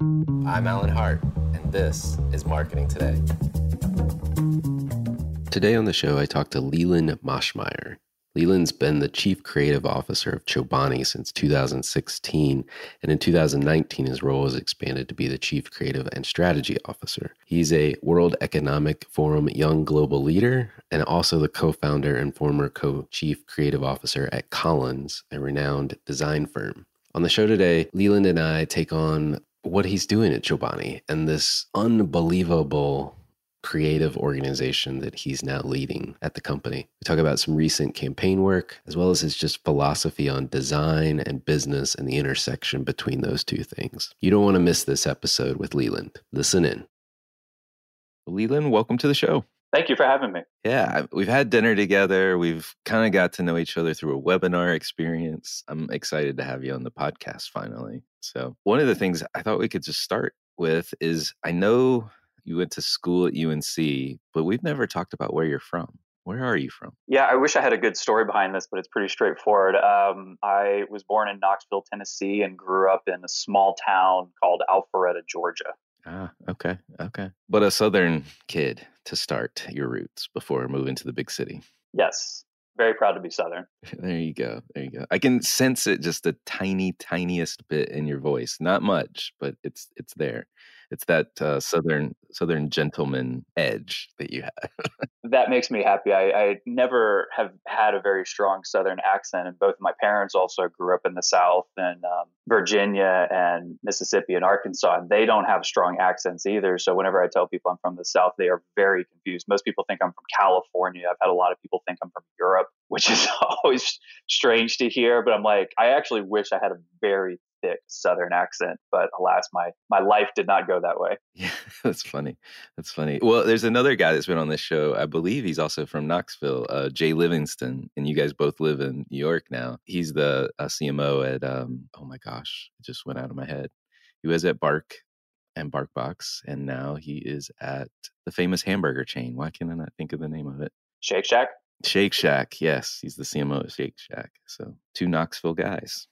I'm Alan Hart, and this is Marketing Today. Today on the show, I talked to Leland Maschmeyer. Leland's been the chief creative officer of Chobani since 2016, and in 2019, his role was expanded to be the chief creative and strategy officer. He's a World Economic Forum Young Global Leader and also the co founder and former co chief creative officer at Collins, a renowned design firm. On the show today, Leland and I take on what he's doing at Chobani and this unbelievable creative organization that he's now leading at the company. We talk about some recent campaign work, as well as his just philosophy on design and business and the intersection between those two things. You don't want to miss this episode with Leland. Listen in. Leland, welcome to the show. Thank you for having me. Yeah, we've had dinner together. We've kind of got to know each other through a webinar experience. I'm excited to have you on the podcast finally. So, one of the things I thought we could just start with is I know you went to school at UNC, but we've never talked about where you're from. Where are you from? Yeah, I wish I had a good story behind this, but it's pretty straightforward. Um, I was born in Knoxville, Tennessee, and grew up in a small town called Alpharetta, Georgia. Ah, okay, okay. But a southern kid to start your roots before moving to the big city. Yes, very proud to be Southern. There you go. There you go. I can sense it just the tiny, tiniest bit in your voice. Not much, but it's it's there. It's that uh, southern southern gentleman edge that you have. that makes me happy. I, I never have had a very strong Southern accent, and both my parents also grew up in the South and um, Virginia and Mississippi and Arkansas, and they don't have strong accents either. So whenever I tell people I'm from the South, they are very confused. Most people think I'm from California. I've had a lot of people think I'm from Europe, which is always strange to hear. But I'm like, I actually wish I had a very thick southern accent but alas my my life did not go that way. Yeah that's funny. That's funny. Well there's another guy that's been on this show i believe he's also from knoxville uh, jay livingston and you guys both live in new york now. He's the uh, cmo at um, oh my gosh it just went out of my head. He was at bark and barkbox and now he is at the famous hamburger chain. Why can't i not think of the name of it? Shake shack? Shake shack yes. He's the cmo of shake shack. So two knoxville guys.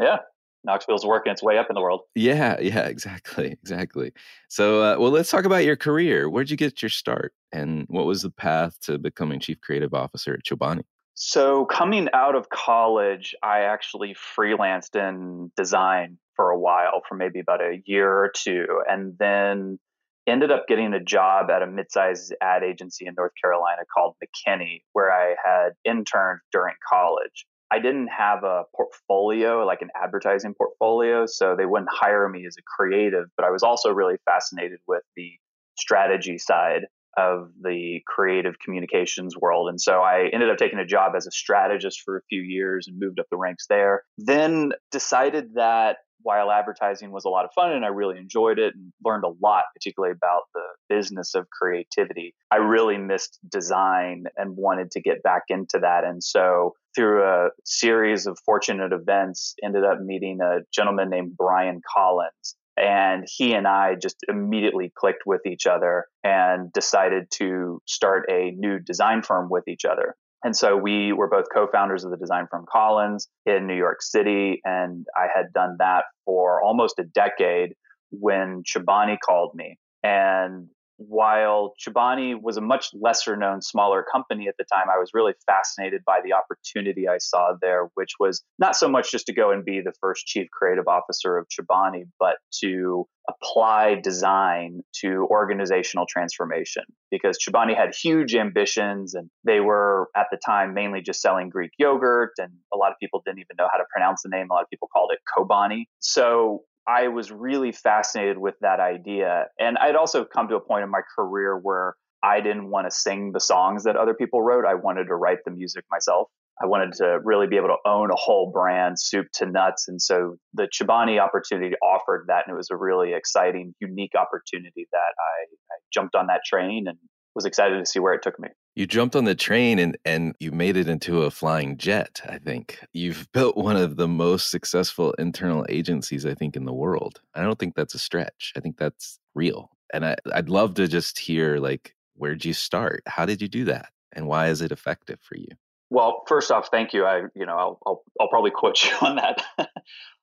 Yeah Knoxville's working its way up in the world. Yeah, yeah, exactly, exactly. So, uh, well, let's talk about your career. Where'd you get your start, and what was the path to becoming chief creative officer at Chobani? So, coming out of college, I actually freelanced in design for a while, for maybe about a year or two, and then ended up getting a job at a mid-sized ad agency in North Carolina called McKinney, where I had interned during college. I didn't have a portfolio, like an advertising portfolio, so they wouldn't hire me as a creative, but I was also really fascinated with the strategy side of the creative communications world. And so I ended up taking a job as a strategist for a few years and moved up the ranks there. Then decided that while advertising was a lot of fun and I really enjoyed it and learned a lot, particularly about the business of creativity, I really missed design and wanted to get back into that. And so through a series of fortunate events, ended up meeting a gentleman named Brian Collins. And he and I just immediately clicked with each other and decided to start a new design firm with each other. And so we were both co-founders of the design firm Collins in New York City, and I had done that for almost a decade when Chobani called me. And while Chobani was a much lesser known, smaller company at the time, I was really fascinated by the opportunity I saw there, which was not so much just to go and be the first chief creative officer of Chobani, but to apply design to organizational transformation. Because Chobani had huge ambitions and they were at the time mainly just selling Greek yogurt, and a lot of people didn't even know how to pronounce the name. A lot of people called it Kobani. So I was really fascinated with that idea. And I'd also come to a point in my career where I didn't want to sing the songs that other people wrote. I wanted to write the music myself. I wanted to really be able to own a whole brand, soup to nuts. And so the Chobani opportunity offered that. And it was a really exciting, unique opportunity that I, I jumped on that train and was excited to see where it took me. You jumped on the train and, and you made it into a flying jet, I think. You've built one of the most successful internal agencies, I think, in the world. I don't think that's a stretch. I think that's real. And I, I'd love to just hear, like, where'd you start? How did you do that? And why is it effective for you? Well, first off, thank you. I, you know, I'll, I'll, I'll probably quote you on that.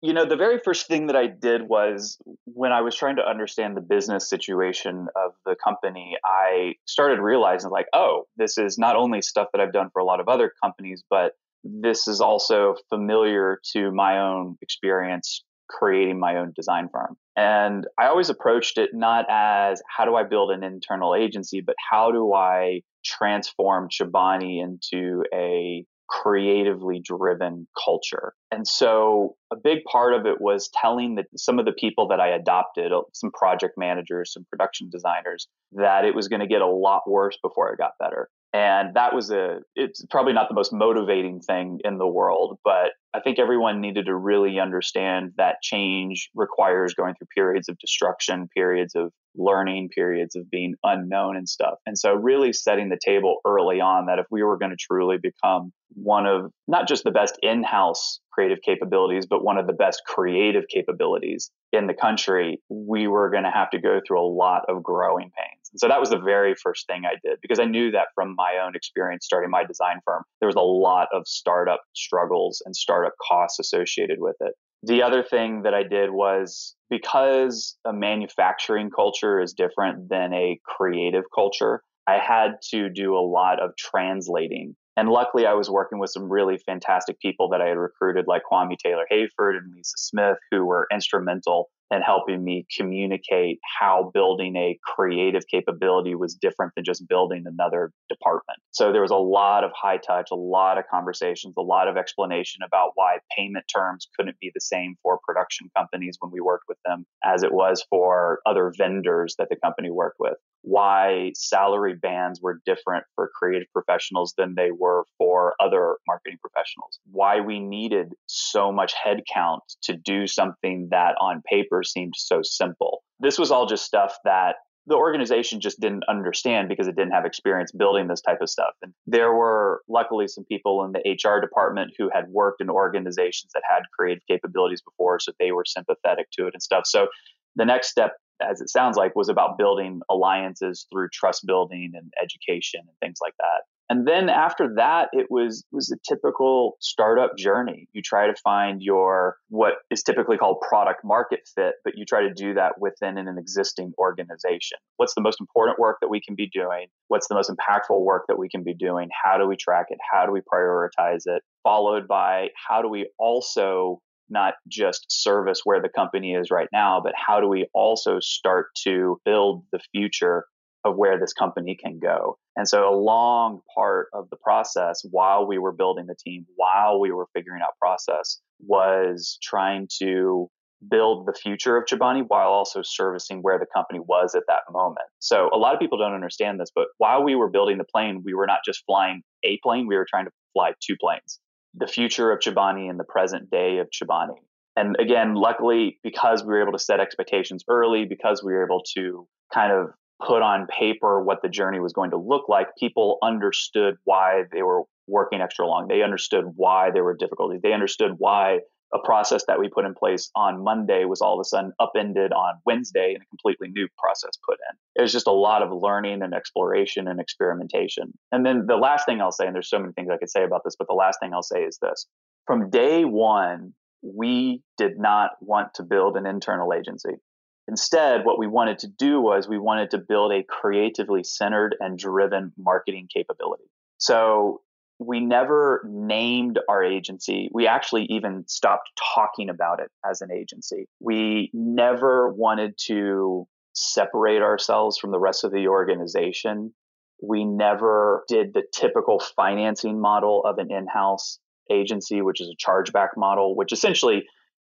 you know, the very first thing that I did was when I was trying to understand the business situation of the company, I started realizing like, oh, this is not only stuff that I've done for a lot of other companies, but this is also familiar to my own experience creating my own design firm. And I always approached it not as how do I build an internal agency, but how do I transform Chobani into a creatively driven culture. And so a big part of it was telling that some of the people that I adopted, uh, some project managers, some production designers, that it was going to get a lot worse before it got better. And that was a, it's probably not the most motivating thing in the world, but I think everyone needed to really understand that change requires going through periods of destruction, periods of learning, periods of being unknown and stuff. And so, really setting the table early on that if we were going to truly become one of not just the best in house creative capabilities, but one of the best creative capabilities in the country, we were going to have to go through a lot of growing pains. And so that was the very first thing I did because I knew that from my own experience starting my design firm, there was a lot of startup struggles and startup costs associated with it. The other thing that I did was because a manufacturing culture is different than a creative culture, I had to do a lot of translating and luckily, I was working with some really fantastic people that I had recruited, like Kwame Taylor Hayford and Lisa Smith, who were instrumental in helping me communicate how building a creative capability was different than just building another department. So there was a lot of high touch, a lot of conversations, a lot of explanation about why payment terms couldn't be the same for production companies when we worked with them as it was for other vendors that the company worked with why salary bands were different for creative professionals than they were for other marketing professionals, why we needed so much headcount to do something that on paper seemed so simple. This was all just stuff that the organization just didn't understand because it didn't have experience building this type of stuff. And there were luckily some people in the HR department who had worked in organizations that had creative capabilities before, so they were sympathetic to it and stuff. So the next step as it sounds like, was about building alliances through trust building and education and things like that. And then after that, it was was a typical startup journey. You try to find your what is typically called product market fit, but you try to do that within an existing organization. What's the most important work that we can be doing? What's the most impactful work that we can be doing? How do we track it? How do we prioritize it? Followed by how do we also not just service where the company is right now, but how do we also start to build the future of where this company can go? And so, a long part of the process while we were building the team, while we were figuring out process, was trying to build the future of Chobani while also servicing where the company was at that moment. So, a lot of people don't understand this, but while we were building the plane, we were not just flying a plane, we were trying to fly two planes the future of Chobani and the present day of Chobani. And again, luckily, because we were able to set expectations early, because we were able to kind of put on paper what the journey was going to look like, people understood why they were working extra long. They understood why there were difficulties. They understood why a process that we put in place on Monday was all of a sudden upended on Wednesday and a completely new process put in. It was just a lot of learning and exploration and experimentation. And then the last thing I'll say, and there's so many things I could say about this, but the last thing I'll say is this. From day one, we did not want to build an internal agency. Instead, what we wanted to do was we wanted to build a creatively centered and driven marketing capability. So we never named our agency. We actually even stopped talking about it as an agency. We never wanted to separate ourselves from the rest of the organization. We never did the typical financing model of an in house agency, which is a chargeback model, which essentially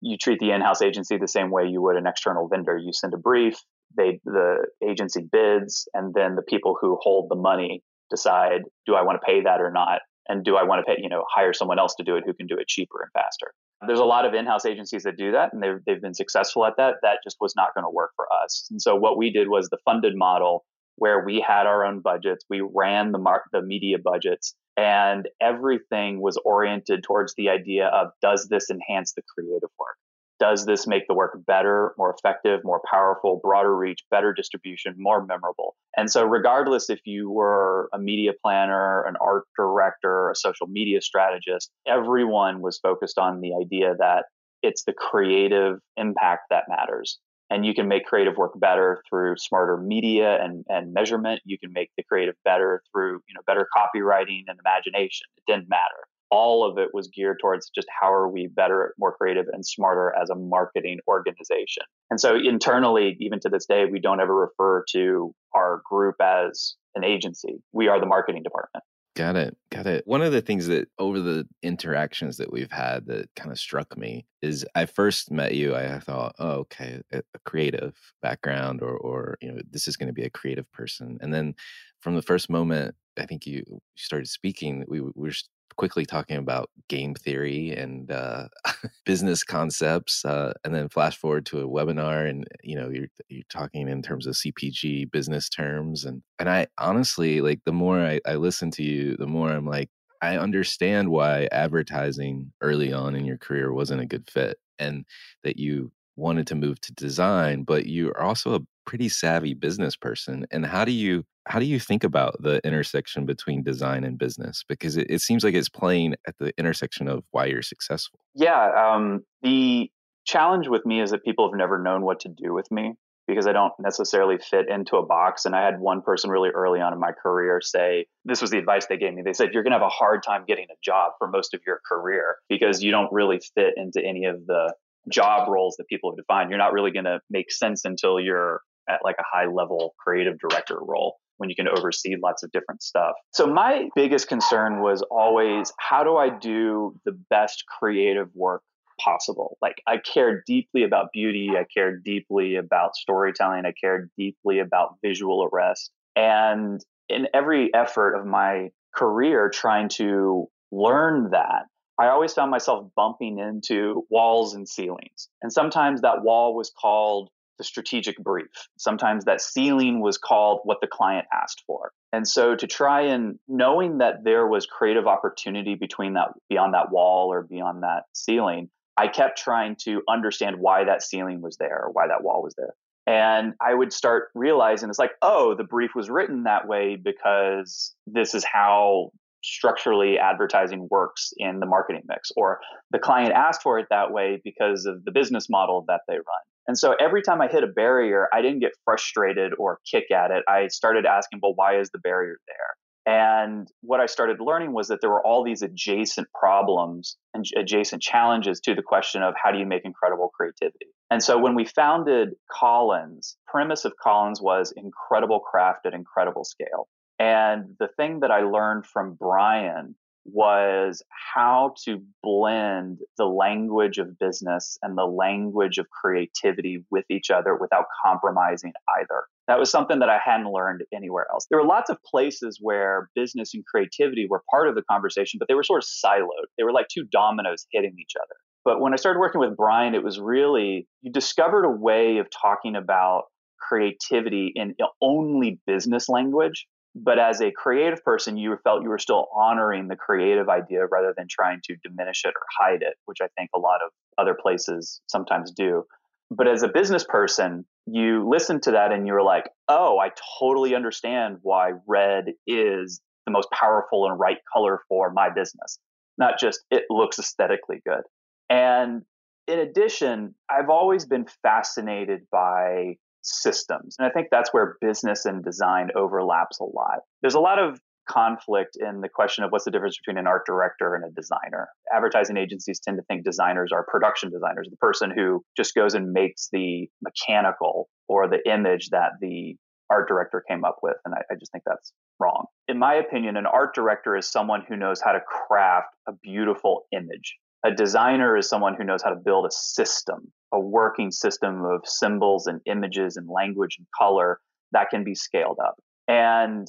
you treat the in house agency the same way you would an external vendor. You send a brief, they, the agency bids, and then the people who hold the money decide do I want to pay that or not? And do I want to pay, you know, hire someone else to do it who can do it cheaper and faster? There's a lot of in-house agencies that do that and they've, they've been successful at that. That just was not going to work for us. And so what we did was the funded model where we had our own budgets. We ran the mark, the media budgets and everything was oriented towards the idea of does this enhance the creative work? Does this make the work better, more effective, more powerful, broader reach, better distribution, more memorable? And so, regardless if you were a media planner, an art director, a social media strategist, everyone was focused on the idea that it's the creative impact that matters. And you can make creative work better through smarter media and, and measurement. You can make the creative better through, you know, better copywriting and imagination. It didn't matter all of it was geared towards just how are we better, more creative, and smarter as a marketing organization. And so internally, even to this day, we don't ever refer to our group as an agency. We are the marketing department. Got it. Got it. One of the things that over the interactions that we've had that kind of struck me is I first met you, I thought, oh, okay, a, creative background or, or, you know, this is going to be a creative person. And then from the first moment, I think you started speaking, we, we were quickly talking about game theory and uh, business concepts, uh, and then flash forward to a webinar, and you know you're you're talking in terms of CPG business terms, and and I honestly like the more I, I listen to you, the more I'm like I understand why advertising early on in your career wasn't a good fit, and that you wanted to move to design, but you're also a pretty savvy business person. And how do you how do you think about the intersection between design and business? Because it, it seems like it's playing at the intersection of why you're successful. Yeah. Um, the challenge with me is that people have never known what to do with me because I don't necessarily fit into a box. And I had one person really early on in my career say, this was the advice they gave me. They said, you're going to have a hard time getting a job for most of your career because you don't really fit into any of the job roles that people have defined. You're not really going to make sense until you're at like a high level creative director role when you can oversee lots of different stuff. So my biggest concern was always how do I do the best creative work possible? Like I cared deeply about beauty, I cared deeply about storytelling, I cared deeply about visual arrest. And in every effort of my career trying to learn that, I always found myself bumping into walls and ceilings. And sometimes that wall was called the strategic brief. Sometimes that ceiling was called what the client asked for. And so to try and knowing that there was creative opportunity between that beyond that wall or beyond that ceiling, I kept trying to understand why that ceiling was there, or why that wall was there. And I would start realizing it's like, oh, the brief was written that way because this is how structurally advertising works in the marketing mix, or the client asked for it that way because of the business model that they run. And so every time I hit a barrier, I didn't get frustrated or kick at it. I started asking, well, why is the barrier there? And what I started learning was that there were all these adjacent problems and adjacent challenges to the question of how do you make incredible creativity. And so when we founded Collins, premise of Collins was incredible craft at incredible scale. And the thing that I learned from Brian was how to blend the language of business and the language of creativity with each other without compromising either. That was something that I hadn't learned anywhere else. There were lots of places where business and creativity were part of the conversation, but they were sort of siloed. They were like two dominoes hitting each other. But when I started working with Brian, it was really, you discovered a way of talking about creativity in uh, only business language but as a creative person you felt you were still honoring the creative idea rather than trying to diminish it or hide it which i think a lot of other places sometimes do. But as a business person you listen to that and you're like oh i totally understand why red is the most powerful and right color for my business not just it looks aesthetically good. And in addition i've always been fascinated by systems. And I think that's where business and design overlaps a lot. There's a lot of conflict in the question of what's the difference between an art director and a designer. Advertising agencies tend to think designers are production designers, the person who just goes and makes the mechanical or the image that the art director came up with. And I, I, just think that's wrong. In my opinion, an art director is someone who knows how to craft a beautiful image. A designer is someone who knows how to build a system a working system of symbols and images and language and color that can be scaled up. And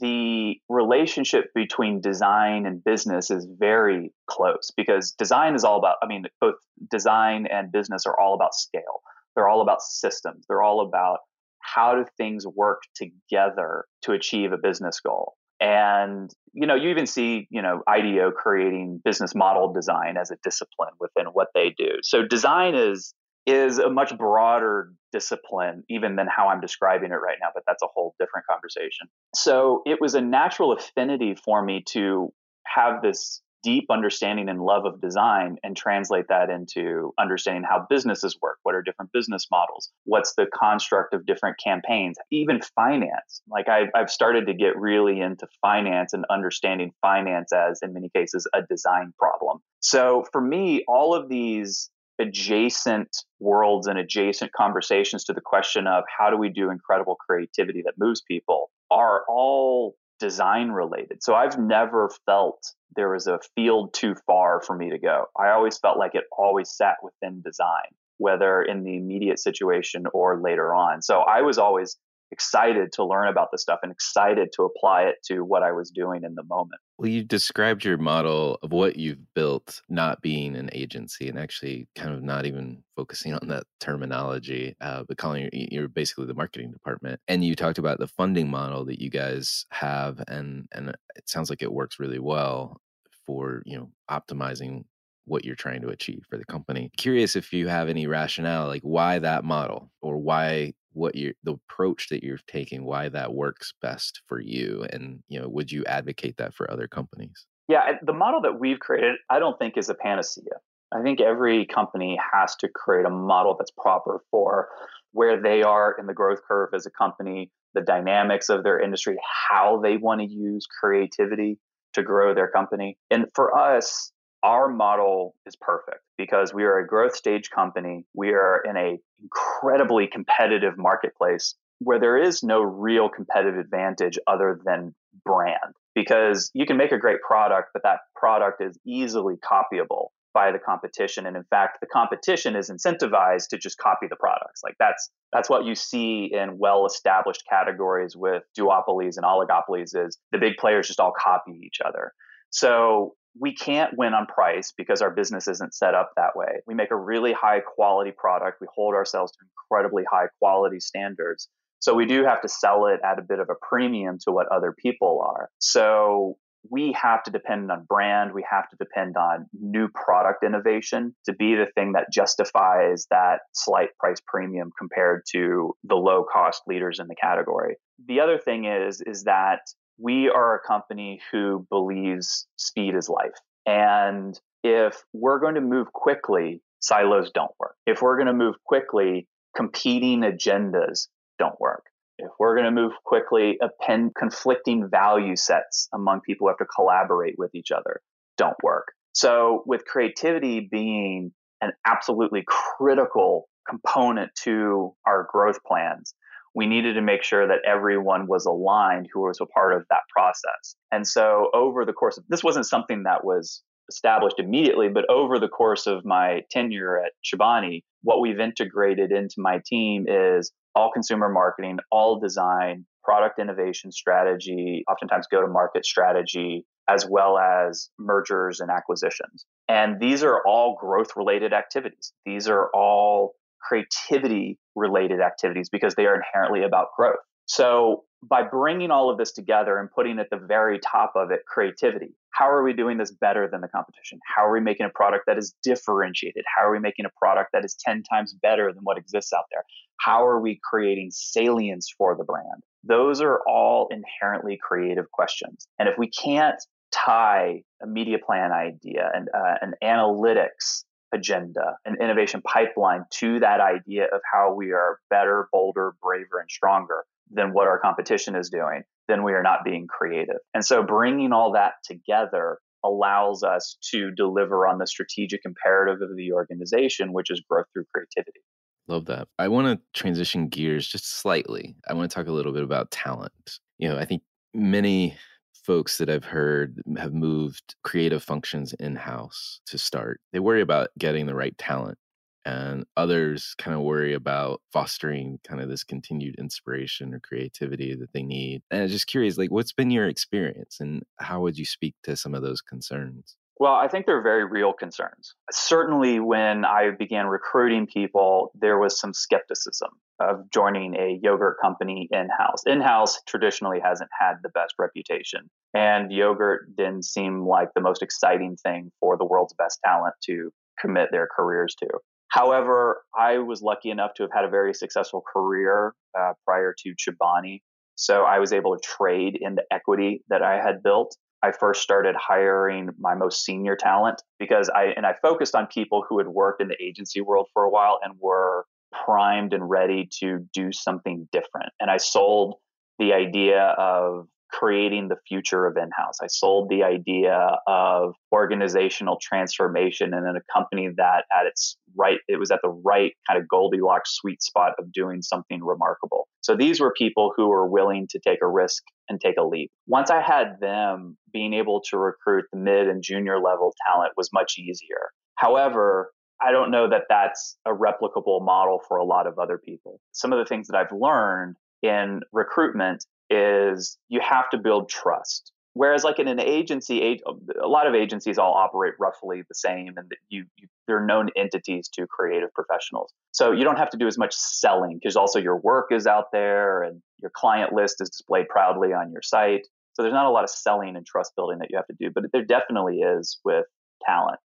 the relationship between design and business is very close because design is all about, I mean, both design and business are all about scale. They're all about systems. They're all about how do things work together to achieve a business goal. And you know, you even see, you know, IDEO creating business model design as a discipline within what they do. So design is is a much broader discipline even than how I'm describing it right now, but that's a whole different conversation. So it was a natural affinity for me to have this deep understanding and love of design and translate that into understanding how businesses work. What are different business models? What's the construct of different campaigns? Even finance. Like I've, I've started to get really into finance and understanding finance as, in many cases, a design problem. So for me, all of these adjacent worlds and adjacent conversations to the question of how do we do incredible creativity that moves people are all design related. So I've never felt there was a field too far for me to go. I always felt like it always sat within design, whether in the immediate situation or later on. So I was always excited to learn about this stuff and excited to apply it to what I was doing in the moment. Well, you described your model of what you've built not being an agency and actually kind of not even focusing on that terminology, uh, but calling you, you're basically the marketing department. And you talked about the funding model that you guys have, and and it sounds like it works really well for you know optimizing what you're trying to achieve for the company. Curious if you have any rationale, like why that model or why what you the approach that you're taking why that works best for you and you know would you advocate that for other companies? Yeah the model that we've created i don't think is a panacea. I think every company has to create a model that's proper for where they are in the growth curve as a company the dynamics of their industry how they want to use creativity to grow their company. And for us our model is perfect because we are a growth stage company. We are in a incredibly competitive marketplace where there is no real competitive advantage other than brand because you can make a great product, but that product is easily copyable by the competition. And in fact, the competition is incentivized to just copy the products. Like that's that's what you see in well-established categories with duopolies and oligopolies is the big players just all copy each other. So we can't win on price because our business isn't set up that way. We make a really high quality product. We hold ourselves to incredibly high quality standards. So we do have to sell it at a bit of a premium to what other people are. So we have to depend on brand, we have to depend on new product innovation to be the thing that justifies that slight price premium compared to the low cost leaders in the category. The other thing is is that we are a company who believes speed is life. And if we're going to move quickly, silos don't work. If we're going to move quickly, competing agendas don't work. If we're going to move quickly, append conflicting value sets among people who have to collaborate with each other don't work. So, with creativity being an absolutely critical component to our growth plans, we needed to make sure that everyone was aligned who was a part of that process. And so, over the course of this, wasn't something that was established immediately, but over the course of my tenure at Chobani, what we've integrated into my team is all consumer marketing, all design, product innovation strategy, oftentimes go to market strategy, as well as mergers and acquisitions. And these are all growth related activities. These are all creativity related activities because they are inherently about growth. So by bringing all of this together and putting at the very top of it creativity, how are we doing this better than the competition? How are we making a product that is differentiated? How are we making a product that is 10 times better than what exists out there? How are we creating salience for the brand? Those are all inherently creative questions. And if we can't tie a media plan idea and uh, an analytics agenda, an innovation pipeline to that idea of how we are better, bolder, braver, and stronger, than what our competition is doing, then we are not being creative. And so bringing all that together allows us to deliver on the strategic imperative of the organization, which is growth through creativity. Love that. I want to transition gears just slightly. I want to talk a little bit about talent. You know, I think many folks that I've heard have moved creative functions in house to start. They worry about getting the right talent and others kind of worry about fostering kind of this continued inspiration or creativity that they need. And I'm just curious, like, what's been your experience and how would you speak to some of those concerns? Well, I think they're very real concerns. Certainly, when I began recruiting people, there was some skepticism of joining a yogurt company in house. In house traditionally hasn't had the best reputation, and yogurt didn't seem like the most exciting thing for the world's best talent to commit their careers to. However, I was lucky enough to have had a very successful career uh, prior to Chobani. So I was able to trade in the equity that I had built. I first started hiring my most senior talent because I and I focused on people who had worked in the agency world for a while and were primed and ready to do something different. And I sold the idea of creating the future of in-house. I sold the idea of organizational transformation and in a company that at its right, it was at the right kind of Goldilocks sweet spot of doing something remarkable. So these were people who were willing to take a risk and take a leap. Once I had them, being able to recruit the mid and junior level talent was much easier. However, I don't know that that's a replicable model for a lot of other people. Some of the things that I've learned in recruitment is you have to build trust. Whereas, like in an agency, a lot of agencies all operate roughly the same, and you, you they're known entities to creative professionals. So you don't have to do as much selling because also your work is out there and your client list is displayed proudly on your site. So there's not a lot of selling and trust building that you have to do, but there definitely is with talent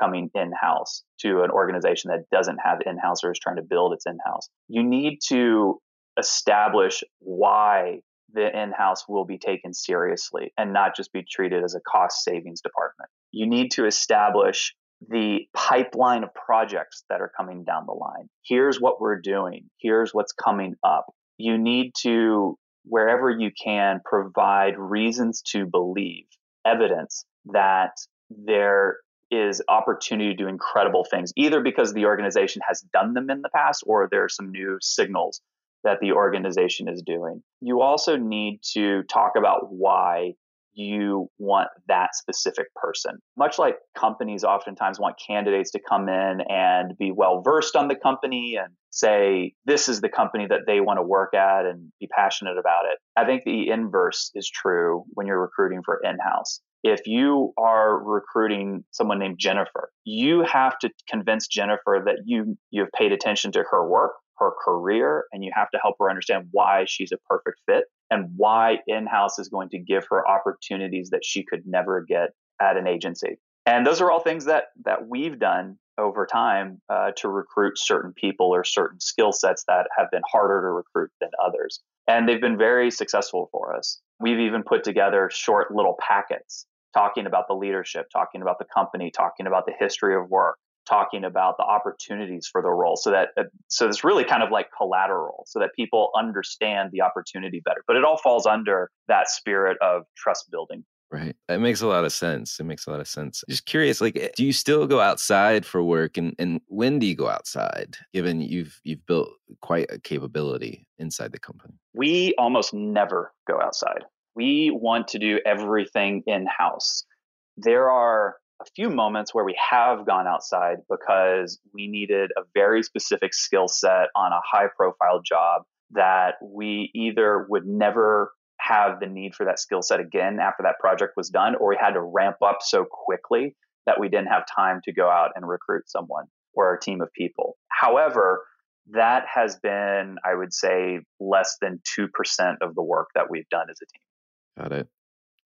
coming in house to an organization that doesn't have in house or is trying to build its in house. You need to establish why the in-house will be taken seriously and not just be treated as a cost savings department. You need to establish the pipeline of projects that are coming down the line. Here's what we're doing. Here's what's coming up. You need to, wherever you can, provide reasons to believe, evidence that there is opportunity to do incredible things, either because the organization has done them in the past or there are some new signals that the organization is doing. You also need to talk about why you want that specific person. Much like companies oftentimes want candidates to come in and be well versed on the company and say, this is the company that they want to work at and be passionate about it. I think the inverse is true when you're recruiting for in house. If you are recruiting someone named Jennifer, you have to convince Jennifer that you you have paid attention to her work, her career and you have to help her understand why she's a perfect fit and why in-house is going to give her opportunities that she could never get at an agency. And those are all things that that we've done over time uh, to recruit certain people or certain skill sets that have been harder to recruit than others. And they've been very successful for us we've even put together short little packets talking about the leadership talking about the company talking about the history of work talking about the opportunities for the role so that uh, so it's really kind of like collateral so that people understand the opportunity better. But it all falls under that spirit of trust building Right. It makes a lot of sense. It makes a lot of sense. Just curious, like, eh, do you still go outside for work, and and when do you go outside? Given you've you've built quite a capability inside the company. We almost never go outside. We want to do everything in house. There are a few moments where we have gone outside because we needed a very specific skill set on a high profile job that we either would never have the need for that skill set again after that project was done, or we had to ramp up so quickly that we didn't have time to go out and recruit someone or a team of people. However, that has been, I would say, less than 2% of the work that we've done as a team. Got it.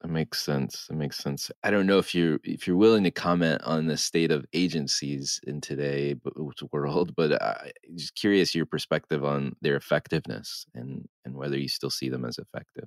That makes sense. That makes sense. I don't know if you if you're willing to comment on the state of agencies in today's world, but I'm just curious your perspective on their effectiveness and and whether you still see them as effective.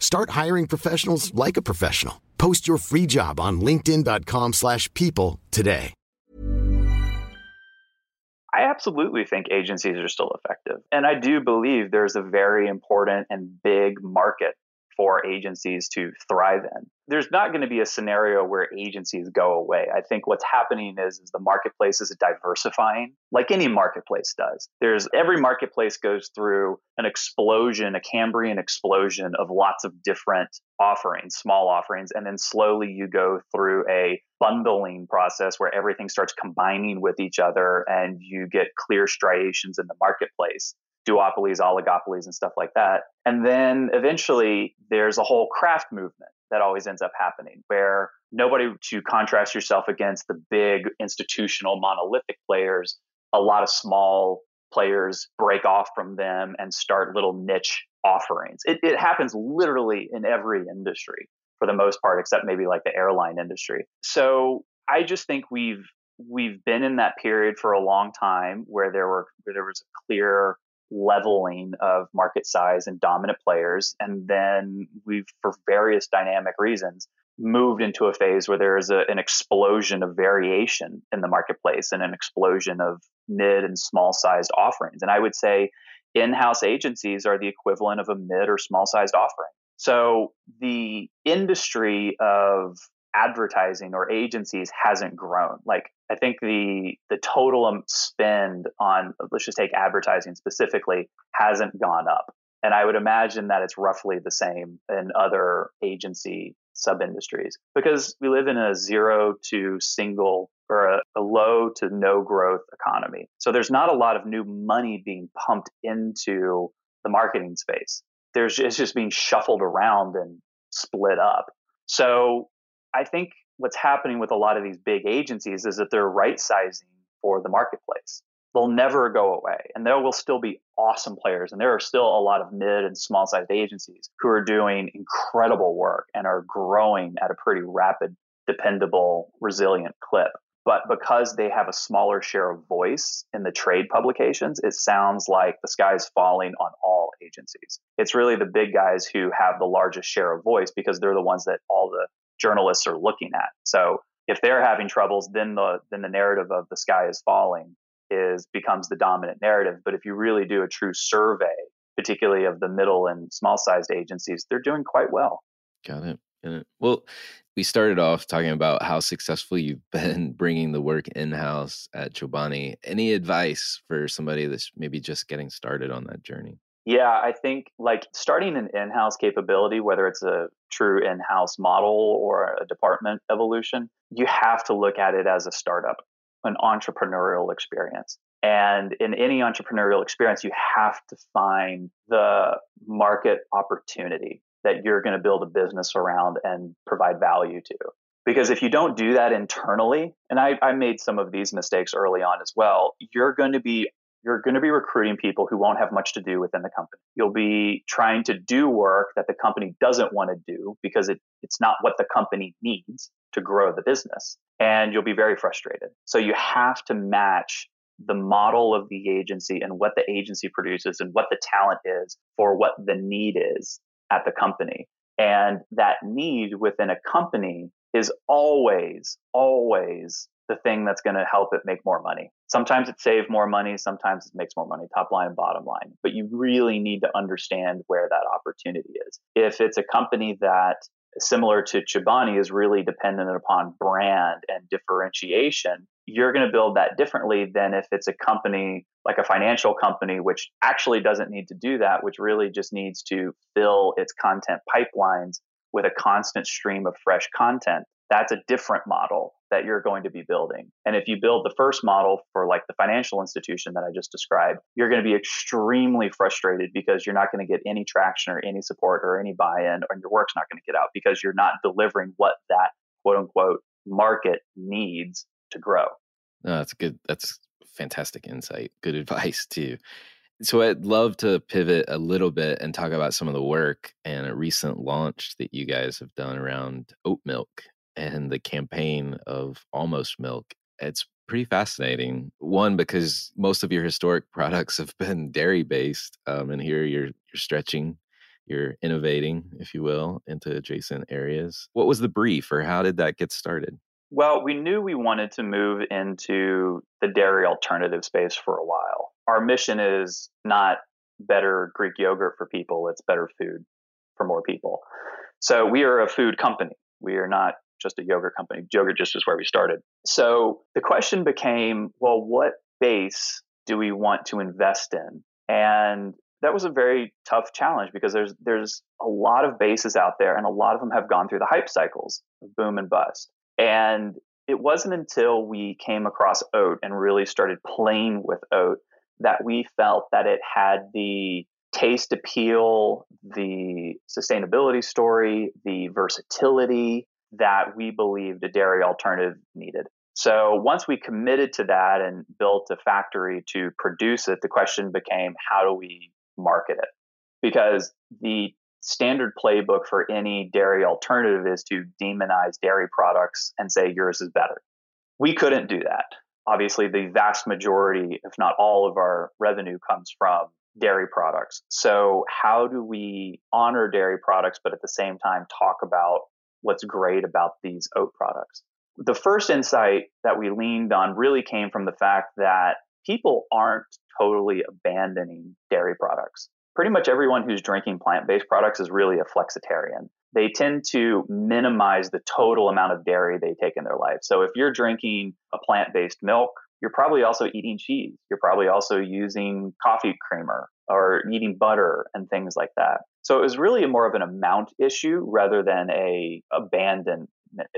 Start hiring professionals like a professional. Post your free job on linkedin.com slash people today. I absolutely think agencies are still effective. And I do believe there's a very important and big market for agencies to thrive in. There's not going to be a scenario where agencies go away. I think what's happening is, is the marketplace is diversifying like any marketplace does. There's every marketplace goes through an explosion, a Cambrian explosion of lots of different offerings, small offerings, and then slowly you go through a bundling process where everything starts combining with each other and you get clear striations in the marketplace duopolies, oligopolies, and stuff like that. And then eventually there's a whole craft movement that always ends up happening where nobody to contrast yourself against the big institutional monolithic players, a lot of small players break off from them and start little niche offerings. It, it happens literally in every industry for the most part, except maybe like the airline industry. So I just think we've we've been in that period for a long time where there were where there was a clear leveling of market size and dominant players. And then we've, for various dynamic reasons, moved into a phase where there is a, an explosion of variation in the marketplace and an explosion of mid and small sized offerings. And I would say in house agencies are the equivalent of a mid or small sized offering. So the industry of advertising or agencies hasn't grown. Like I think the the total um, spend on let's just take advertising specifically hasn't gone up. And I would imagine that it's roughly the same in other agency sub industries because we live in a zero to single or a, a, low to no growth economy. So there's not a lot of new money being pumped into the marketing space. There's it's just being shuffled around and split up. So I think what's happening with a lot of these big agencies is that they're right sizing for the marketplace. They'll never go away and there will still be awesome players. And there are still a lot of mid and small sized agencies who are doing incredible work and are growing at a pretty rapid, dependable, resilient clip. But because they have a smaller share of voice in the trade publications, it sounds like the sky is falling on all agencies. It's really the big guys who have the largest share of voice because they're the ones that all the journalists are looking at. So if they're having troubles, then the then the narrative of the sky is falling is becomes the dominant narrative. But if you really do a true survey, particularly of the middle and small sized agencies, they're doing quite well. Got it. Got it. Well, we started off talking about how successful you've been bringing the work in house at Chobani. Any advice for somebody that's maybe just getting started on that journey? Yeah, I think like starting an in house capability, whether it's a true in house model or a department evolution, you have to look at it as a startup, an entrepreneurial experience. And in any entrepreneurial experience, you have to find the market opportunity that you're going to build a business around and provide value to. Because if you don't do that internally, and I, I made some of these mistakes early on as well, you're going to be you're going to be recruiting people who won't have much to do within the company. You'll be trying to do work that the company doesn't want to do because it, it's not what the company needs to grow the business. And you'll be very frustrated. So you have to match the model of the agency and what the agency produces and what the talent is for what the need is at the company. And that need within a company is always, always the thing that's going to help it make more money. Sometimes it saves more money, sometimes it makes more money, top line and bottom line. But you really need to understand where that opportunity is. If it's a company that similar to Chobani is really dependent upon brand and differentiation, you're going to build that differently than if it's a company like a financial company, which actually doesn't need to do that, which really just needs to fill its content pipelines with a constant stream of fresh content that's a different model that you're going to be building. And if you build the first model for like the financial institution that I just described, you're going to be extremely frustrated because you're not going to get any traction or any support or any buy in, or your work's not going to get out because you're not delivering what that quote unquote market needs to grow. No, that's good. That's fantastic insight. Good advice, too. So I'd love to pivot a little bit and talk about some of the work and a recent launch that you guys have done around oat milk and the campaign of Almost Milk. It's pretty fascinating. One, because most of your historic products have been dairy based, um, and here you're you're stretching, you're innovating, if you will, into adjacent areas. What was the brief, or how did that get started? Well, we knew we wanted to move into the dairy alternative space for a while. Our mission is not better Greek yogurt for people, it's better food for more people. So we are a food company. We are not just a yogurt company. Yogurt just is where we started. So the question became, well, what base do we want to invest in? And that was a very tough challenge because there's there's a lot of bases out there and a lot of them have gone through the hype cycles of boom and bust. And it wasn't until we came across oat and really started playing with oat that we felt that it had the taste appeal, the sustainability story, the versatility, that we believed a dairy alternative needed. So once we committed to that and built a factory to produce it, the question became how do we market it? Because the standard playbook for any dairy alternative is to demonize dairy products and say yours is better. We couldn't do that. Obviously, the vast majority, if not all of our revenue comes from dairy products. So, how do we honor dairy products, but at the same time talk about what's great about these oat products. The first insight that we leaned on really came from the fact that people aren't totally abandoning dairy products. Pretty much everyone who's drinking plant based products is really a flexitarian. They tend to minimize the total amount of dairy they take in their life. So if you're drinking a plant based milk, you're probably also eating cheese. You're probably also using coffee creamer or eating butter and things like that. So it was really more of an amount issue rather than a abandonment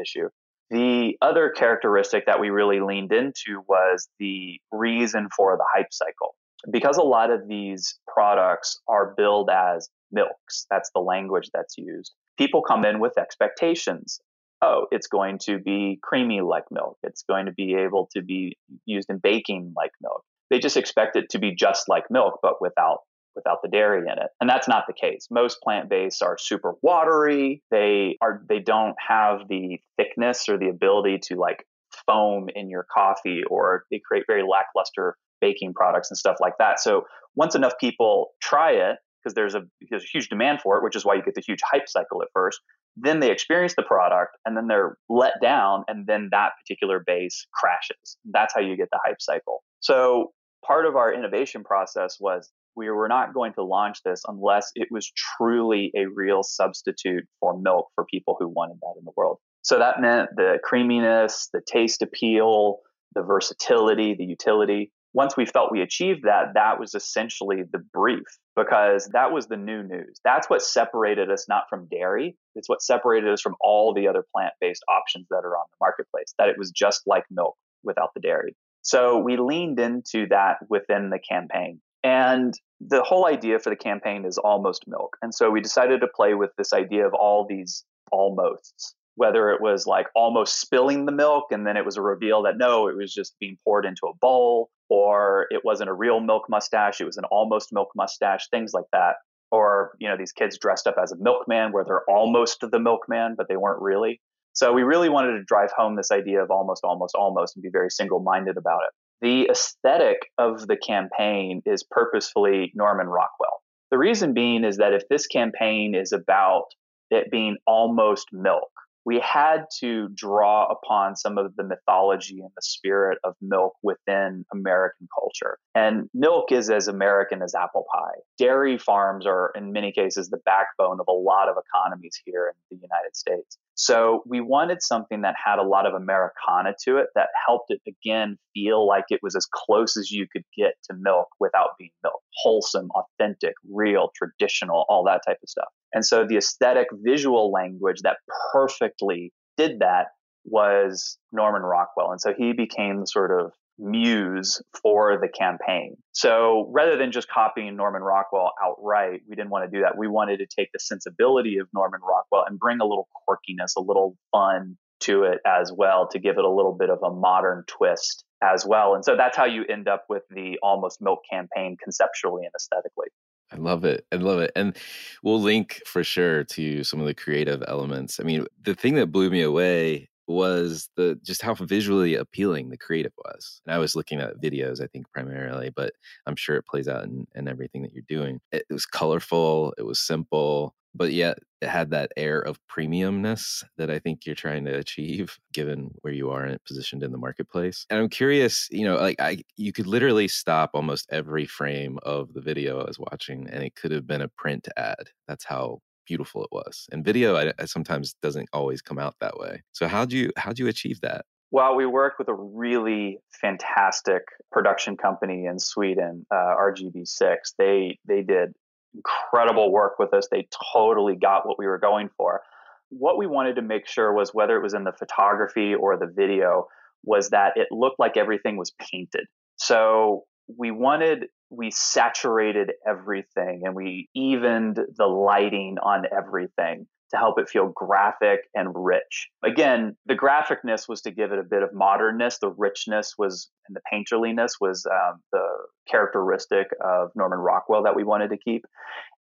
issue. The other characteristic that we really leaned into was the reason for the hype cycle. Because a lot of these products are billed as milks, that's the language that's used, people come in with expectations. Oh, it's going to be creamy like milk. It's going to be able to be used in baking like milk. They just expect it to be just like milk, but without without the dairy in it. And that's not the case. Most plant-based are super watery. They are they don't have the thickness or the ability to like foam in your coffee or they create very lackluster baking products and stuff like that. So once enough people try it because there's a there's a huge demand for it, which is why you get the huge hype cycle at first. Then they experience the product and then they're let down and then that particular base crashes. That's how you get the hype cycle. So part of our innovation process was we were not going to launch this unless it was truly a real substitute for milk for people who wanted that in the world. So that meant the creaminess, the taste appeal, the versatility, the utility. Once we felt we achieved that, that was essentially the brief because that was the new news. That's what separated us not from dairy. It's what separated us from all the other plant based options that are on the marketplace, that it was just like milk without the dairy. So we leaned into that within the campaign. And the whole idea for the campaign is almost milk. And so we decided to play with this idea of all these almosts, whether it was like almost spilling the milk and then it was a reveal that no, it was just being poured into a bowl, or it wasn't a real milk mustache, it was an almost milk mustache, things like that. Or, you know, these kids dressed up as a milkman where they're almost the milkman, but they weren't really. So we really wanted to drive home this idea of almost, almost, almost and be very single minded about it. The aesthetic of the campaign is purposefully Norman Rockwell. The reason being is that if this campaign is about it being almost milk, we had to draw upon some of the mythology and the spirit of milk within American culture. And milk is as American as apple pie. Dairy farms are, in many cases, the backbone of a lot of economies here in the United States. So we wanted something that had a lot of Americana to it that helped it again feel like it was as close as you could get to milk without being milk. Wholesome, authentic, real, traditional, all that type of stuff. And so the aesthetic visual language that perfectly did that was Norman Rockwell. And so he became sort of muse for the campaign. So rather than just copying Norman Rockwell outright, we didn't want to do that. We wanted to take the sensibility of Norman Rockwell and bring a little quirkiness, a little fun to it as well to give it a little bit of a modern twist as well. And so that's how you end up with the almost milk campaign conceptually and aesthetically. I love it. I love it. And we'll link for sure to some of the creative elements. I mean, the thing that blew me away was the just how visually appealing the creative was. And I was looking at videos, I think primarily, but I'm sure it plays out in, in everything that you're doing. It, it was colorful, it was simple, but yet it had that air of premiumness that I think you're trying to achieve given where you are in positioned in the marketplace. And I'm curious, you know, like I you could literally stop almost every frame of the video I was watching and it could have been a print ad. That's how beautiful it was. And video I, I sometimes doesn't always come out that way. So how do you how do you achieve that? Well, we worked with a really fantastic production company in Sweden, uh, RGB6. They they did incredible work with us. They totally got what we were going for. What we wanted to make sure was whether it was in the photography or the video was that it looked like everything was painted. So we wanted we saturated everything and we evened the lighting on everything to help it feel graphic and rich. Again, the graphicness was to give it a bit of modernness. The richness was, and the painterliness was um, the characteristic of Norman Rockwell that we wanted to keep.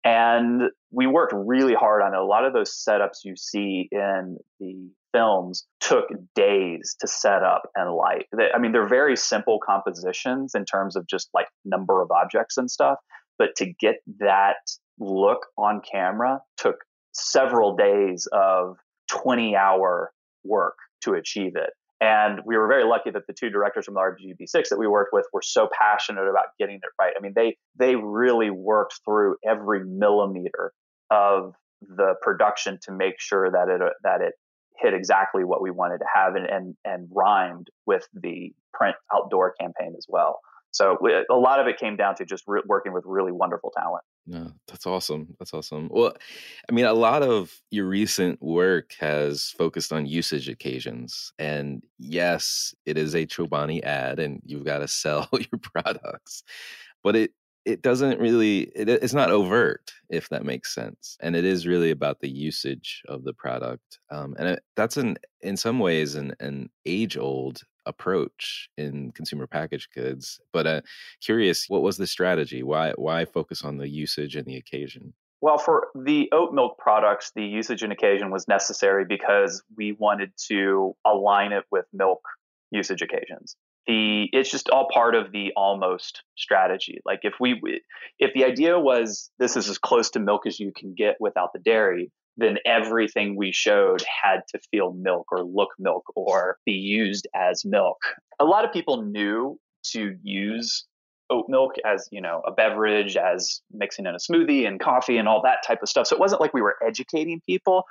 And we worked really hard on it. A lot of those setups you see in the films took days to set up and light. They, I mean, they're very simple compositions in terms of just like number of objects and stuff. But to get that look on camera took several days of 20 hour work to achieve it. And we were very lucky that the two directors from the RGB6 that we worked with were so passionate about getting it right. I mean, they they really worked through every millimeter of the production to make sure that it that it hit exactly what we wanted to have and and, and rhymed with the print outdoor campaign as well. So a lot of it came down to just re- working with really wonderful talent. No, that's awesome. That's awesome. Well, I mean, a lot of your recent work has focused on usage occasions. And yes, it is a Chobani ad and you've got to sell your products. But it it doesn't really it, it's not overt if that makes sense and it is really about the usage of the product um, and it, that's an in some ways an, an age old approach in consumer packaged goods but uh, curious what was the strategy? Why why focus on the usage and the occasion? Well, for the oat milk products, the usage and occasion was necessary because we wanted to align it with milk usage occasions. The it's just all part of the almost strategy. Like if we if the idea was this is as close to milk as you can get without the dairy then everything we showed had to feel milk or look milk or be used as milk a lot of people knew to use oat milk as you know a beverage as mixing in a smoothie and coffee and all that type of stuff so it wasn't like we were educating people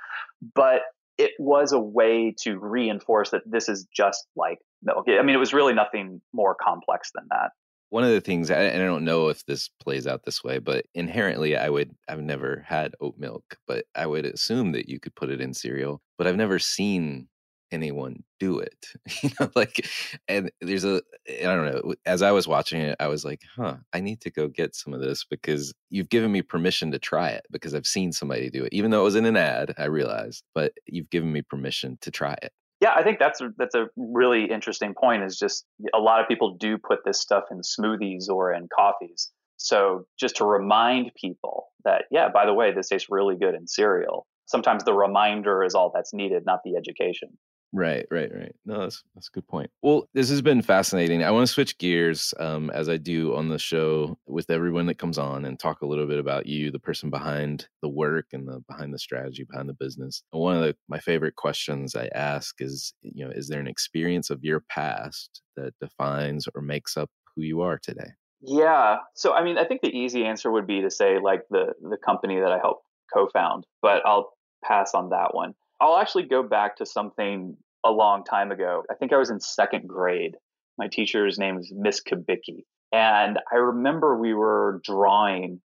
but it was a way to reinforce that this is just like milk. I mean, it was really nothing more complex than that. One of the things, and I don't know if this plays out this way, but inherently, I would, I've never had oat milk, but I would assume that you could put it in cereal. But I've never seen anyone do it you know like and there's a i don't know as i was watching it i was like huh i need to go get some of this because you've given me permission to try it because i've seen somebody do it even though it was in an ad i realized but you've given me permission to try it yeah i think that's a, that's a really interesting point is just a lot of people do put this stuff in smoothies or in coffees. So just to remind people that yeah by the way this tastes really good in cereal. Sometimes the reminder is all that's needed not the education Right, right, right. No, that's that's a good point. Well, this has been fascinating. I want to switch gears, um, as I do on the show with everyone that comes on, and talk a little bit about you, the person behind the work and the behind the strategy, behind the business. And one of the, my favorite questions I ask is, you know, is there an experience of your past that defines or makes up who you are today? Yeah. So, I mean, I think the easy answer would be to say like the the company that I helped co-found, but I'll pass on that one. I'll actually go back to something a long time ago. I think I was in second grade. My teacher's name is Miss Kabicki. And I remember we were drawing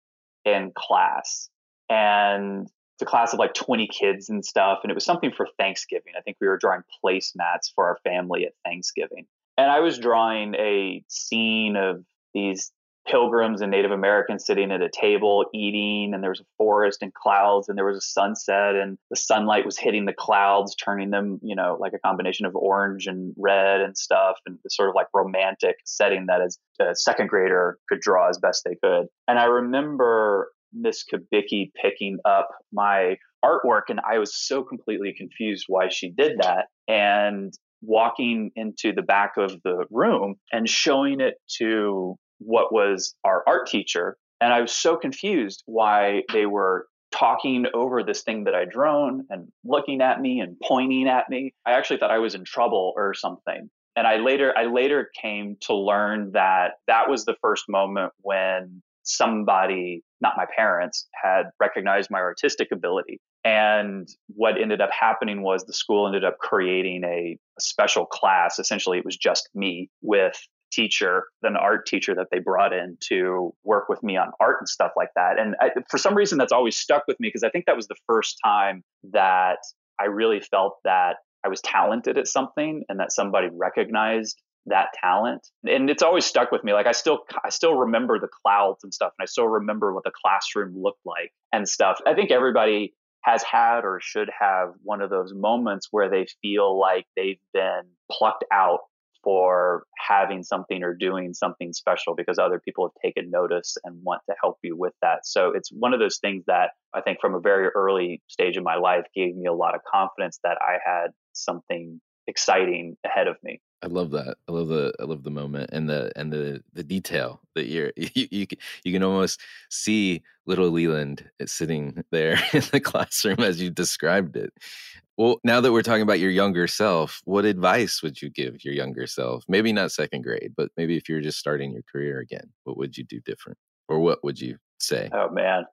in class and it's a class of like 20 kids and stuff. And it was something for Thanksgiving. I think we were drawing placemats for our family at Thanksgiving. And I was drawing a scene of these pilgrims and Native Americans sitting at a table eating, and there was a forest and clouds, and there was a sunset, and the sunlight was hitting the clouds, turning them, you know, like a combination of orange and red and stuff, and the sort of like romantic setting that as a uh, second grader could draw as best they could. And I remember Miss Kabicki picking up my artwork, and I was so completely confused why she did that. And walking into the back of the room and showing it to what was our art teacher. And I was so confused why they were talking over this thing that I'd drawn and looking at me and pointing at me. I actually thought I was in trouble or something. And I later I later came to learn that that was the first moment when somebody, not my parents, had recognized my artistic ability. And what ended up happening was the school ended up creating a, a special class. Essentially, it was just me with teacher, an art teacher that they brought in to work with me on art and stuff like that. And I, for some reason, that's always stuck with me because I think that was the first time that I really felt that I was talented at something and that somebody recognized that talent. And it's always stuck with me. Like i still i still remember the clouds and stuff and i still remember what the classroom looked like and stuff. I think everybody has had or should have one of those moments where they feel like they've been plucked out for having something or doing something special because other people have taken notice and want to help you with that. So it's one of those things that I think from a very early stage of my life gave me a lot of confidence that I had something exciting ahead of me. I love that. I love the I love the moment and the and the the detail that you're you you, you can almost see little Leland eh, sitting there in the classroom as you described it. Well, now that we're talking about your younger self, what advice would you give your younger self? Maybe not second grade, but maybe if you're just starting your career again, what would you do different? Or what would you say? Oh man.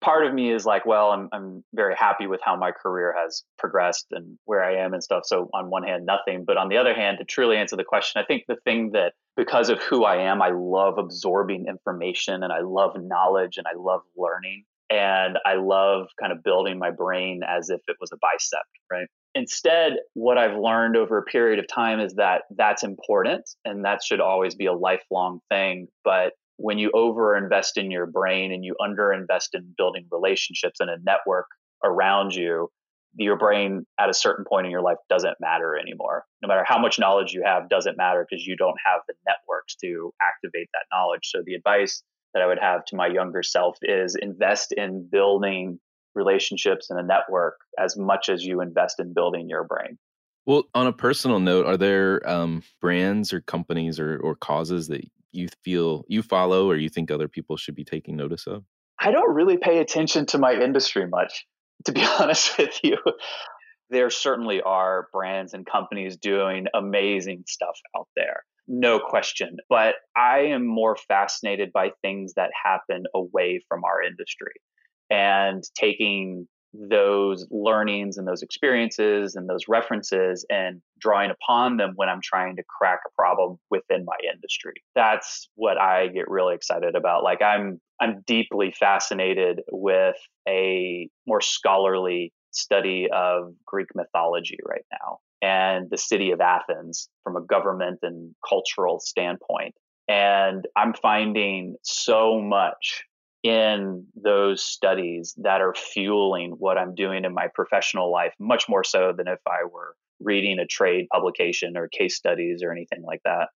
Part of me is like, well, I'm I'm very happy with how my career has progressed and where I am and stuff. So on one hand, nothing, but on the other hand, to truly answer the question, I think the thing that because of who I am, I love absorbing information and I love knowledge and I love learning and I love kind of building my brain as if it was a bicep, right? Instead, what I've learned over a period of time is that that's important and that should always be a lifelong thing. But when you overinvest in your brain and you underinvest in building relationships and a network around you, your brain at a certain point in your life doesn't matter anymore. No matter how much knowledge you have doesn't matter because you don't have the networks to activate that knowledge. So the advice that I would have to my younger self is invest in building relationships and a network as much as you invest in building your brain. Well, on a personal note, are there um, brands or companies or, or causes that you feel you follow or you think other people should be taking notice of? I don't really pay attention to my industry much, to be honest with you. There certainly are brands and companies doing amazing stuff out there, no question. But I am more fascinated by things that happen away from our industry and taking those learnings and those experiences and those references and drawing upon them when I'm trying to crack a problem within my industry. That's what I get really excited about. Like I'm I'm deeply fascinated with a more scholarly study of Greek mythology right now and the city of Athens from a government and cultural standpoint. And I'm finding so much in those studies that are fueling what I'm doing in my professional life, much more so than if I were reading a trade publication or case studies or anything like that.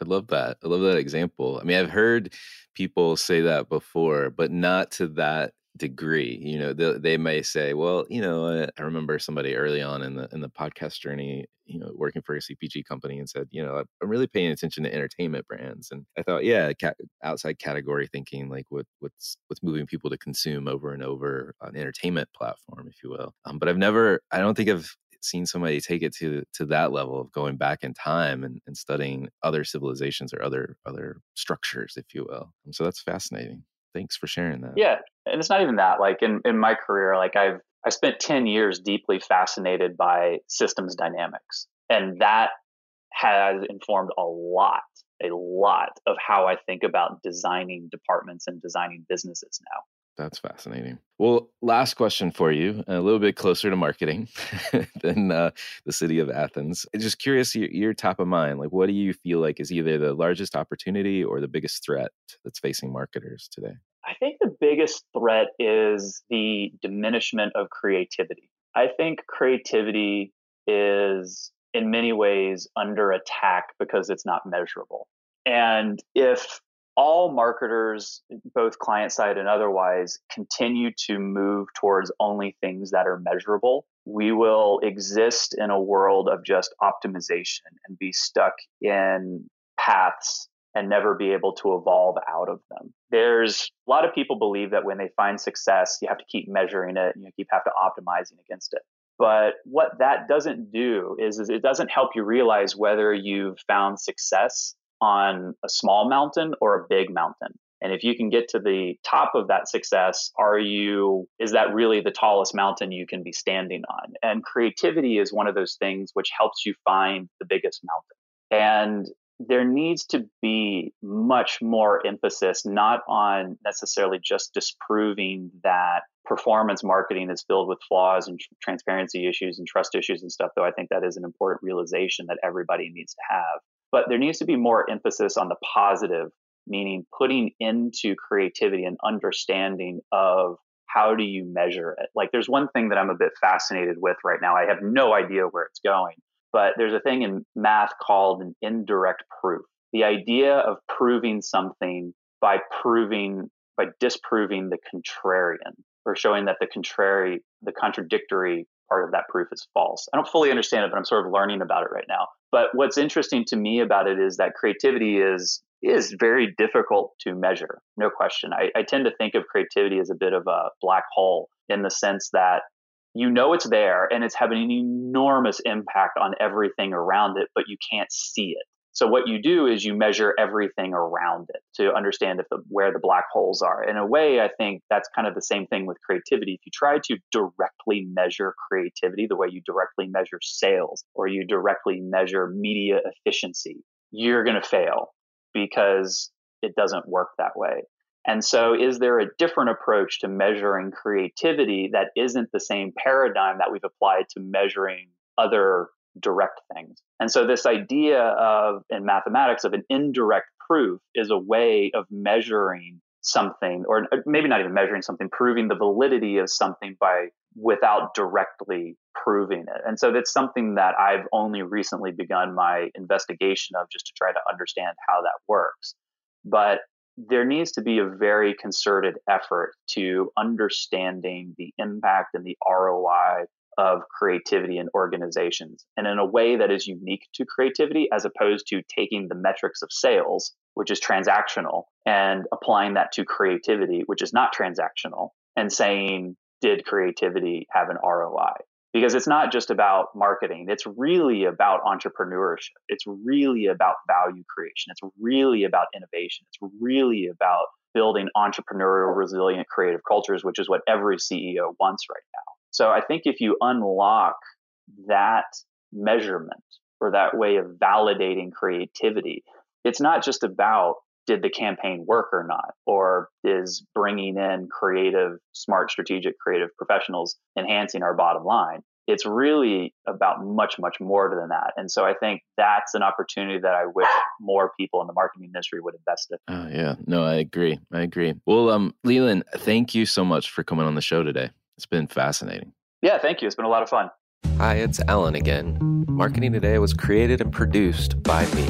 I love that. I love that example. I mean, I've heard people say that before, but not to that degree you know they, they may say well you know i remember somebody early on in the in the podcast journey you know working for a cpg company and said you know i'm really paying attention to entertainment brands. And i thought yeah outside category thinking like what what's what's moving people to consume over and over an entertainment platform if you will. Um, but i've never i don't think i've seen somebody take it to to that level of going back in time and, and studying other civilizations or other other structures if you will. Um, so that's fascinating thanks for sharing that. Yeah. And it's not even that. Like in, in my career, like I've I spent 10 years deeply fascinated by systems dynamics. And that has informed a lot, a lot of how I think about designing departments and designing businesses now. That's fascinating. Well, last question for you, a little bit closer to marketing than uh, the city of Athens. Just curious, your, your top of mind. Like, what do you feel like is either the largest opportunity or the biggest threat that's facing marketers today? I think the biggest threat is the diminishment of creativity. I think creativity is in many ways under attack because it's not measurable. And if all marketers, both client side and otherwise, continue to move towards only things that are measurable, we will exist in a world of just optimization and be stuck in paths and never be able to evolve out of them. There's a lot of people believe that when they find success, you have to keep measuring it and you keep have to optimizing against it. But what that doesn't do is, is it doesn't help you realize whether you've found success on a small mountain or a big mountain. And if you can get to the top of that success, are you, is that really the tallest mountain you can be standing on? And creativity is one of those things which helps you find the biggest mountain. And there needs to be much more emphasis, not on necessarily just disproving that performance marketing is filled with flaws and transparency issues and trust issues and stuff, though I think that is an important realization that everybody needs to have. But there needs to be more emphasis on the positive, meaning putting into creativity and understanding of how do you measure it. Like there's one thing that I'm a bit fascinated with right now. I have no idea where it's going, but there's a thing in math called an indirect proof. The idea of proving something by proving by disproving the contrarian or showing that the contrary the contradictory part of that proof is false. I don't fully understand it, but I'm sort of learning about it right now. But what's interesting to me about it is that creativity is is very difficult to measure, no question. I, I tend to think of creativity as a bit of a black hole in the sense that you know it's there and it's having an enormous impact on everything around it, but you can't see it. So what you do is you measure everything around it to understand if the, where the black holes are. In a way, I think that's kind of the same thing with creativity. If you try to directly measure creativity the way you directly measure sales or you directly measure media efficiency, you're going to fail because it doesn't work that way. And so, is there a different approach to measuring creativity that isn't the same paradigm that we've applied to measuring other direct things? And so, this idea of in mathematics of an indirect proof is a way of measuring something, or uh, maybe not even measuring something, proving the validity of something by without directly proving it. And so that's something that I've only recently begun my investigation of just to try to understand how that works. But there needs to be a very concerted effort to understanding the impact and the ROI of creativity in organizations and in a way that is unique to creativity as opposed to taking the metrics of sales, which is transactional, and applying that to creativity, which is not transactional, and saying, did creativity have an ROI? because it's not just about marketing. It's really about entrepreneurship. It's really about value creation. It's really about innovation. It's really about building entrepreneurial, resilient, creative cultures, which is what every CEO wants right now. So I think if you unlock that measurement or that way of validating creativity, it's not just about did the campaign work or not? Or is bringing in creative, smart, strategic, creative professionals enhancing our bottom line? It's really about much, much more than that. And so I think that's an opportunity that I wish more people in the marketing industry would invest in. Oh, yeah. No, I agree. I agree. Well, um, Leland, thank you so much for coming on the show today. It's been fascinating. Yeah, thank you. It's been a lot of fun. Hi, it's Alan again. Marketing Today was created and produced by me.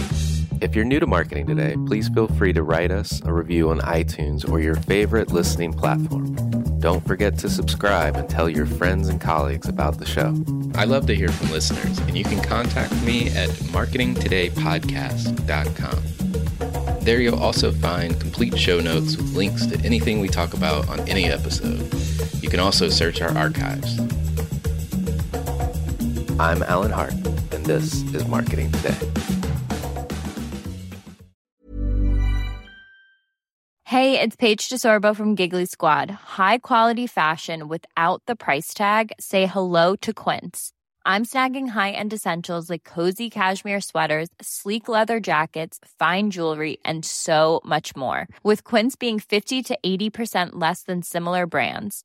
If you're new to marketing today, please feel free to write us a review on iTunes or your favorite listening platform. Don't forget to subscribe and tell your friends and colleagues about the show. I love to hear from listeners, and you can contact me at marketingtodaypodcast.com. There you'll also find complete show notes with links to anything we talk about on any episode. You can also search our archives. I'm Alan Hart, and this is Marketing Today. Hey, it's Paige DeSorbo from Giggly Squad. High quality fashion without the price tag? Say hello to Quince. I'm snagging high end essentials like cozy cashmere sweaters, sleek leather jackets, fine jewelry, and so much more. With Quince being 50 to 80% less than similar brands.